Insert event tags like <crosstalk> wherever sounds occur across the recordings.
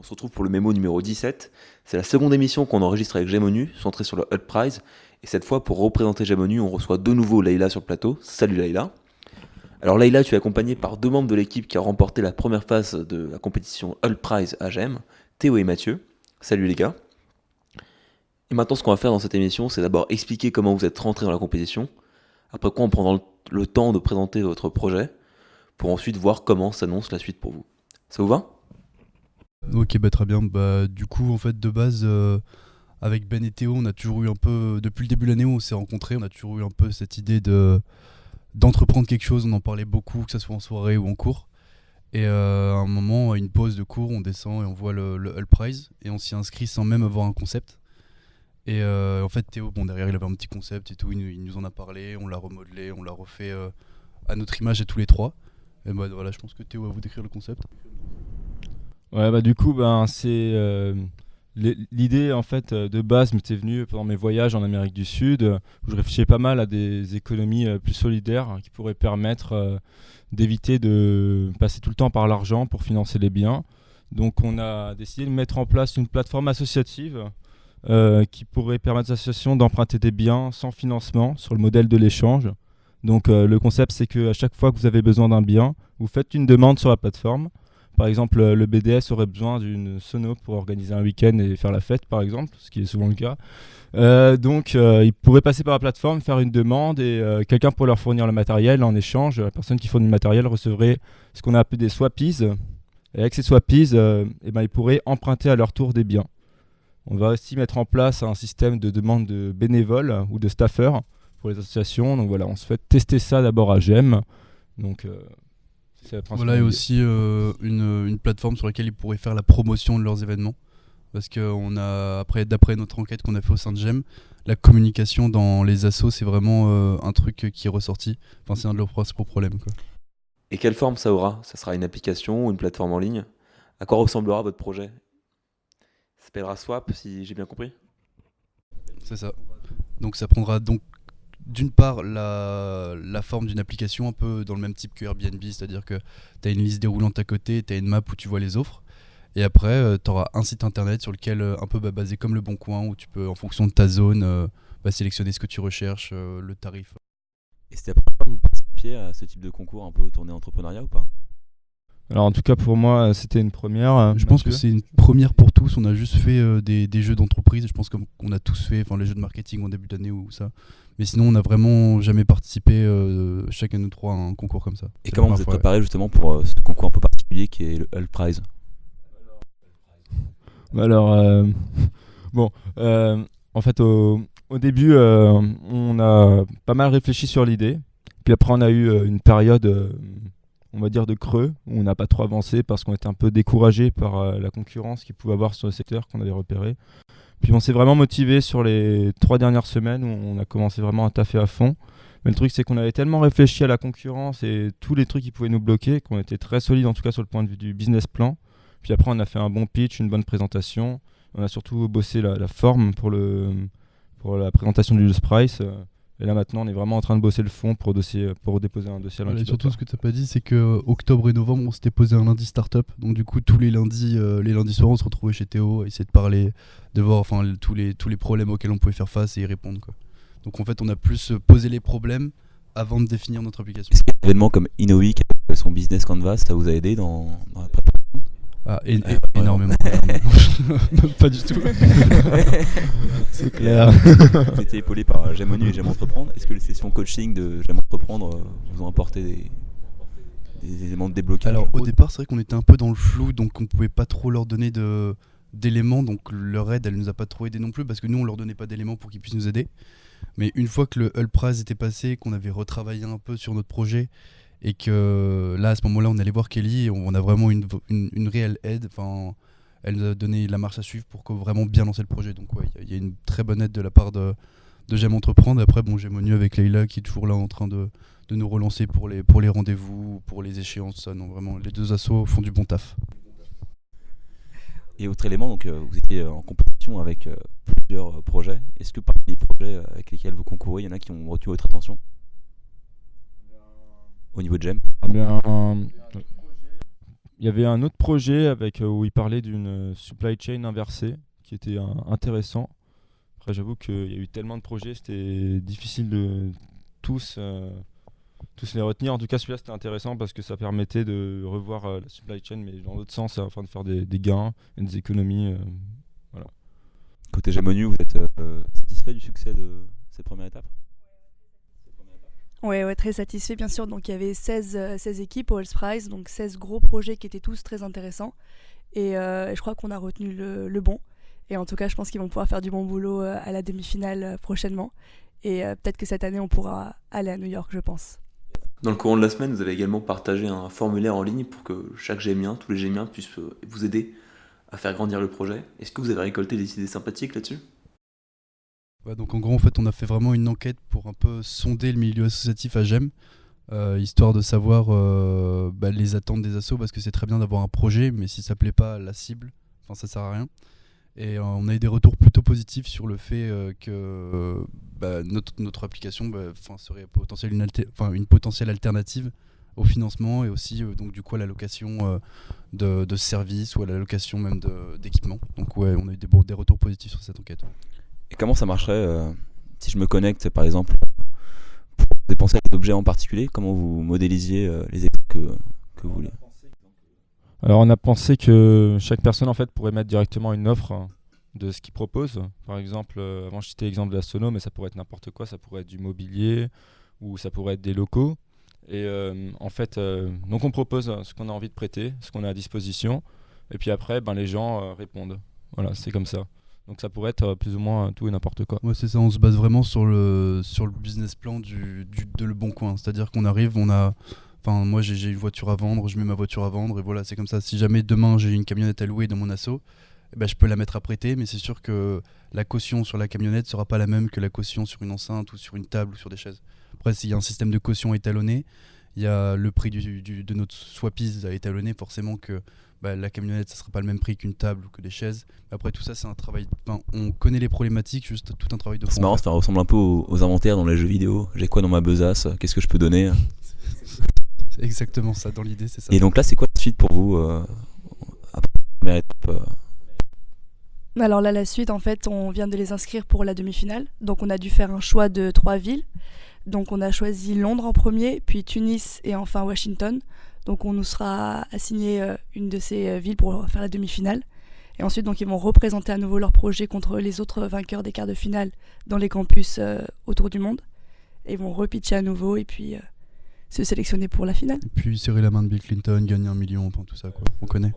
On se retrouve pour le mémo numéro 17. C'est la seconde émission qu'on enregistre avec Gemonu, centrée sur le Hut Prize. Et cette fois, pour représenter Gemonu, on reçoit de nouveau Leïla sur le plateau. Salut Leïla. Alors Leïla, tu es accompagnée par deux membres de l'équipe qui a remporté la première phase de la compétition Hut Prize à Gem, Théo et Mathieu. Salut les gars. Et maintenant, ce qu'on va faire dans cette émission, c'est d'abord expliquer comment vous êtes rentrés dans la compétition. Après quoi, on prendra le temps de présenter votre projet pour ensuite voir comment s'annonce la suite pour vous. Ça vous va? Ok, bah très bien. Bah, du coup, en fait, de base, euh, avec Ben et Théo, on a toujours eu un peu, depuis le début de l'année où on s'est rencontrés, on a toujours eu un peu cette idée de d'entreprendre quelque chose. On en parlait beaucoup, que ce soit en soirée ou en cours. Et euh, à un moment, à une pause de cours, on descend et on voit le, Hull Prize et on s'y inscrit sans même avoir un concept. Et euh, en fait, Théo, bon, derrière, il avait un petit concept et tout, il, nous- il nous en a parlé, on l'a remodelé, on l'a refait à notre image à tous les trois. Et bah voilà, je pense que Théo va vous décrire le concept. Ouais, bah du coup, ben, c'est euh, l'idée en fait euh, de base m'était venue pendant mes voyages en Amérique du Sud, euh, où je réfléchissais pas mal à des économies plus solidaires hein, qui pourraient permettre d'éviter de passer tout le temps par l'argent pour financer les biens. Donc, on a décidé de mettre en place une plateforme associative qui pourrait permettre aux associations d'emprunter des biens sans financement sur le modèle de l'échange. Donc, le concept, c'est que à chaque fois que vous avez besoin d'un bien, vous faites une demande sur la plateforme. Par exemple, euh, le BDS aurait besoin d'une sono pour organiser un week-end et faire la fête, par exemple, ce qui est souvent le cas. Euh, donc, euh, ils pourraient passer par la plateforme, faire une demande et quelqu'un pourrait leur fournir le matériel. En échange, la personne qui fournit le matériel recevrait ce qu'on a appelé des swappies. Et avec ces swappies, eh ben, ils pourraient emprunter à leur tour des biens. On va aussi mettre en place un système de demande de bénévoles ou de staffers pour les associations. Donc voilà, on se fait tester ça d'abord à GEM. Voilà, et aussi euh, une, une plateforme sur laquelle ils pourraient faire la promotion de leurs événements. Parce que on a, après, d'après notre enquête qu'on a fait au sein de GEM, la communication dans les assos, c'est vraiment euh, un truc qui est ressorti. Enfin, c'est un de leurs principaux problèmes. Quoi. Et quelle forme ça aura? Ça sera une application ou une plateforme en ligne? À quoi ressemblera votre projet? Ça s'appellera Swap, si j'ai bien compris? C'est ça. Donc ça prendra donc d'une part la, forme d'une application un peu dans le même type que Airbnb, c'est-à-dire que tu as une liste déroulante à côté, tu as une map où tu vois les offres. Et après, tu auras un site internet sur lequel, euh, un peu bah, basé comme le Bon Coin, où tu peux, en fonction de ta zone, euh, bah, sélectionner ce que tu recherches, euh, le tarif. Et c'était la première fois que vous participiez à ce type de concours un peu tourné entrepreneuriat ou pas? Alors en tout cas pour moi c'était une première. euh, Je pense que c'est une première pour tous. On a juste fait euh, des, des jeux d'entreprise. Je pense qu'on a tous fait, enfin les jeux de marketing en début d'année ou ça. Mais sinon, on n'a vraiment jamais participé, euh, chacun de nous trois, à un concours comme ça. Et comment vous êtes ouais. préparé justement pour euh, ce concours un peu particulier qui est le Hull Prize? Bah Alors euh, <laughs> bon, euh, en fait au, au début euh, on a pas mal réfléchi sur l'idée. Puis après on a eu euh, une période, euh, on va dire de creux où on n'a pas trop avancé parce qu'on était un peu découragé par euh, la concurrence qu'il pouvait avoir sur le secteur qu'on avait repéré. Puis on s'est vraiment motivé sur les trois dernières semaines où on a commencé vraiment à taffer à fond. Mais le truc, c'est qu'on avait tellement réfléchi à la concurrence et tous les trucs qui pouvaient nous bloquer qu'on était très solide, en tout cas sur le point de vue du business plan. Puis après, on a fait un bon pitch, une bonne présentation. On a surtout bossé la, forme pour, le, pour la présentation du Price. Et là, maintenant, on est vraiment en train de bosser le fond pour, dossier, pour déposer un dossier à Voilà, et l'incubateur. surtout, ce que tu n'as pas dit, c'est que euh, octobre et novembre, on s'était posé un lundi startup. Donc, du coup, tous les lundis, euh, les lundis soirs, on se retrouvait chez Théo, à essayer de parler, de voir enfin, tous, les, tous les problèmes auxquels on pouvait faire face et y répondre. Quoi. Donc, en fait, on a plus euh, posé les problèmes avant de définir notre application. Est-ce qu'il y a un événement comme Innoweek, avec son business canvas, ça vous a aidé dans, dans la préparation Ah, et- et- Euh, énormément. énormément. pas du tout. <laughs> C'est clair. Vous étiez épaulé par J'aime et J'aime Entreprendre. Est-ce que les sessions coaching de J'aime Entreprendre euh, vous ont apporté des, des éléments de déblocage Alors au départ, c'est vrai qu'on était un peu dans le flou, donc on pouvait pas trop leur donner de d'éléments, donc leur aide, elle nous a pas trop aidé non plus, parce que nous, on leur donnait pas d'éléments pour qu'ils puissent nous aider. Mais une fois que le Hull Prize était passé, qu'on avait retravaillé un peu sur notre projet, et que là, à ce moment-là, on allait voir Kelly, et on a vraiment une, une, réelle aide, enfin, elle nous a donné la marche à suivre pour vraiment bien lancer le projet. Donc ouais, il y a- une très bonne aide de la part de, de J'aime Entreprendre. Après, bon, j'ai Monu avec Leïla qui est toujours là en train de, de nous relancer pour les, pour les rendez-vous, pour les échéances. Non, vraiment, les deux assos font du bon taf. Et autre élément, donc, euh, vous étiez en compétition avec euh, plusieurs euh, projets. Est-ce que parmi les projets avec lesquels vous concourez, il y en a qui ont retenu votre attention? Au niveau de J'aime Eh il y avait un autre projet avec, où il parlait d'une supply chain inversée qui était intéressant. Après, j'avoue qu'il y a eu tellement de projets, c'était difficile de tous, tous les retenir. En tout cas, celui-là, c'était intéressant parce que ça permettait de revoir la supply chain, mais dans l'autre sens, afin de faire des, gains et des économies. voilà. Côté Jamonu, vous êtes satisfait du succès de cette première étape? Oui, ouais, très satisfait bien sûr. Donc il y avait 16, 16 euh, équipes au Prize, donc 16 gros projets qui étaient tous très intéressants. Et, euh, je crois qu'on a retenu le, bon. Et en tout cas, je pense qu'ils vont pouvoir faire du bon boulot euh, à la demi-finale prochainement. Et peut-être que cette année, on pourra aller à New York, je pense. Dans le courant de la semaine, vous avez également partagé un formulaire en ligne pour que chaque gémien, tous les gémiens puissent vous aider à faire grandir le projet. Est-ce que vous avez récolté des idées sympathiques là-dessus? Donc en gros, en fait, on a fait vraiment une enquête pour un peu sonder le milieu associatif à GEM, euh, histoire de savoir euh, bah, les attentes des assos, parce que c'est très bien d'avoir un projet, mais si ça plaît pas la cible, enfin ça sert à rien. Et euh, on a eu des retours plutôt positifs sur le fait que bah, notre, application bah, serait potentielle une, potentielle alternative au financement et aussi donc du coup à l'allocation de, de, services ou à l'allocation même d'équipements. Donc ouais, on a eu des retours positifs sur cette enquête. Et comment ça marcherait euh, si je me connecte, par exemple, pour dépenser à des objets en particulier Comment vous modélisiez euh, les exemples que, vous voulez? Alors, on a pensé que chaque personne en fait pourrait mettre directement une offre de ce qu'il propose. Par exemple, euh, avant je citais l'exemple de la sono, mais ça pourrait être n'importe quoi. Ça pourrait être du mobilier ou ça pourrait être des locaux. Et en fait, donc on propose ce qu'on a envie de prêter, ce qu'on a à disposition. Et puis après, ben, les gens répondent. Voilà, c'est comme ça. Donc ça pourrait être euh, plus ou moins tout et n'importe quoi. Ouais, c'est ça, on se base vraiment sur le, sur le business plan du, du de Le Bon Coin. C'est-à-dire qu'on arrive, on a. Enfin, moi j'ai une voiture à vendre, je mets ma voiture à vendre et voilà, c'est comme ça. Si jamais demain j'ai une camionnette à louer dans mon assaut, eh ben, je peux la mettre à prêter, mais c'est sûr que la caution sur la camionnette sera pas la même que la caution sur une enceinte ou sur une table ou sur des chaises. Après, s'il y a un système de caution étalonné, il y a le prix du, du, de notre swappies à étalonner, forcément que bah, la camionnette, ça sera pas le même prix qu'une table ou que des chaises. Après, tout ça, c'est un travail. on connaît les problématiques, juste tout un travail de fond. C'est marrant, ça ressemble un peu aux, inventaires dans les jeux vidéo. J'ai quoi dans ma besace? Qu'est-ce que je peux donner? C'est exactement ça, dans l'idée, c'est ça. Et donc là, c'est quoi la suite pour vous euh, première étape euh? Alors là, la suite, en fait, on vient de les inscrire pour la demi-finale. Donc on a dû faire un choix de trois villes. Donc on a choisi Londres en premier, puis Tunis et enfin Washington. Donc on nous sera assigné euh, une de ces euh, villes pour faire la demi-finale. Et ensuite, donc, ils vont représenter à nouveau leur projet contre les autres vainqueurs des quarts de finale dans les campus euh, autour du monde. Et ils vont repitcher à nouveau et puis se sélectionner pour la finale. Et puis serrer la main de Bill Clinton, gagner un million, enfin, tout ça, quoi. On connaît.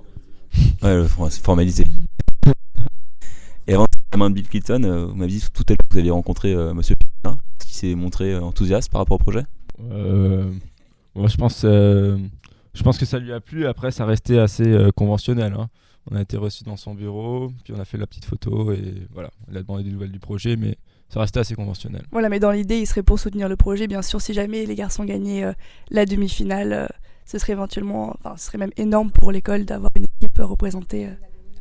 Ouais, c'est formalisé. Et avant la main de Bill Clinton, vous m'avez dit tout à l'heure que vous aviez rencontré qui s'est montré enthousiaste par rapport au projet? Moi, je pense je pense que ça lui a plu. Après, ça restait assez euh, conventionnel. Hein. On a été reçu dans son bureau, puis on a fait la petite photo et voilà, il a demandé des nouvelles du projet, mais ça restait assez conventionnel. Voilà, mais dans l'idée, il serait pour soutenir le projet. Bien sûr, si jamais les garçons gagnaient euh, la demi-finale, euh, ce serait éventuellement, enfin, ce serait même énorme pour l'école d'avoir une équipe représentée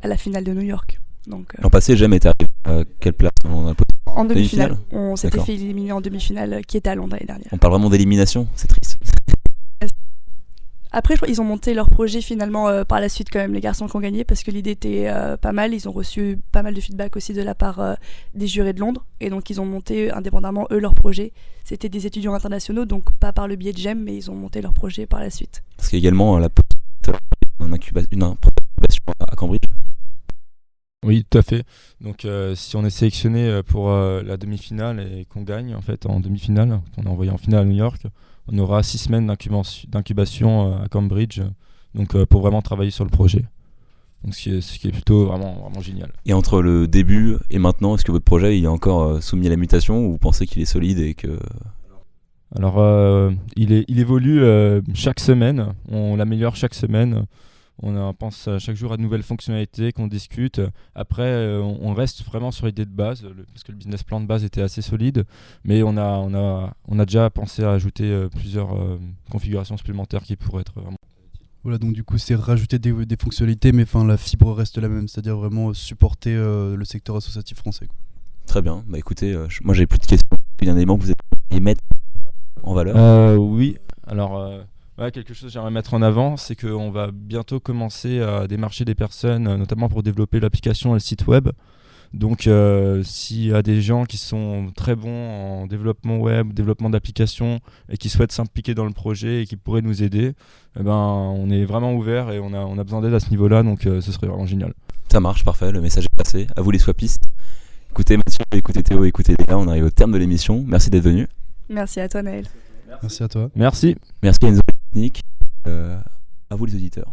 à la finale de New York. Donc, L'an passé, jamais été arrivé à quelle place En demi-finale. on s'était fait éliminer en demi-finale, qui était à Londres l'année dernière. On parle vraiment d'élimination, c'est triste. Après, ils ont monté leur projet finalement euh, par la suite quand même, les garçons qui ont gagné, parce que l'idée était euh, pas mal. Ils ont reçu pas mal de feedback aussi de la part euh, des jurés de Londres. Et donc, ils ont monté indépendamment, eux, leur projet. C'était des étudiants internationaux, donc pas par le biais de GEM, mais ils ont monté leur projet par la suite. Parce qu'il y a également la une incubation à Cambridge oui, tout à fait. Donc, si on est sélectionné pour la demi-finale et qu'on gagne en fait en demi-finale, qu'on est envoyé en finale à New York, on aura six semaines d'incubation euh, à Cambridge donc, euh, pour vraiment travailler sur le projet. Donc, ce, qui est, ce qui est plutôt vraiment, vraiment génial. Et entre le début et maintenant, est-ce que votre projet il est encore euh, soumis à la mutation ou vous pensez qu'il est solide et que... Alors, il, est, il évolue chaque semaine, on l'améliore chaque semaine. On pense chaque jour à de nouvelles fonctionnalités qu'on discute. Après, euh, on reste vraiment sur l'idée de base, parce que le business plan de base était assez solide, mais on a, on a, on a déjà pensé à ajouter euh, plusieurs euh, configurations supplémentaires qui pourraient être vraiment voilà, donc du coup, c'est rajouter des, fonctionnalités, mais enfin, la fibre reste la même, c'est-à-dire vraiment supporter le secteur associatif français. Très bien. Bah écoutez, moi j'ai plus de questions. Il y a un élément que vous allez mettre en valeur Oui. Alors, Ouais, quelque chose que j'aimerais mettre en avant, c'est qu'on va bientôt commencer à démarcher des personnes, euh, notamment pour développer l'application et le site web. Donc, euh, s'il y a des gens qui sont très bons en développement web, développement d'applications et qui souhaitent s'impliquer dans le projet et qui pourraient nous aider, eh ben, on est vraiment ouvert et on a, on a besoin d'aide à ce niveau-là, donc euh, ce serait vraiment génial. Ça marche, parfait, le message est passé. À vous les swapistes. Écoutez Mathieu, écoutez Théo, écoutez Léa, on arrive au terme de l'émission. Merci d'être venu. Merci à toi Naël. Merci à toi. Merci. Merci euh, à vous les auditeurs.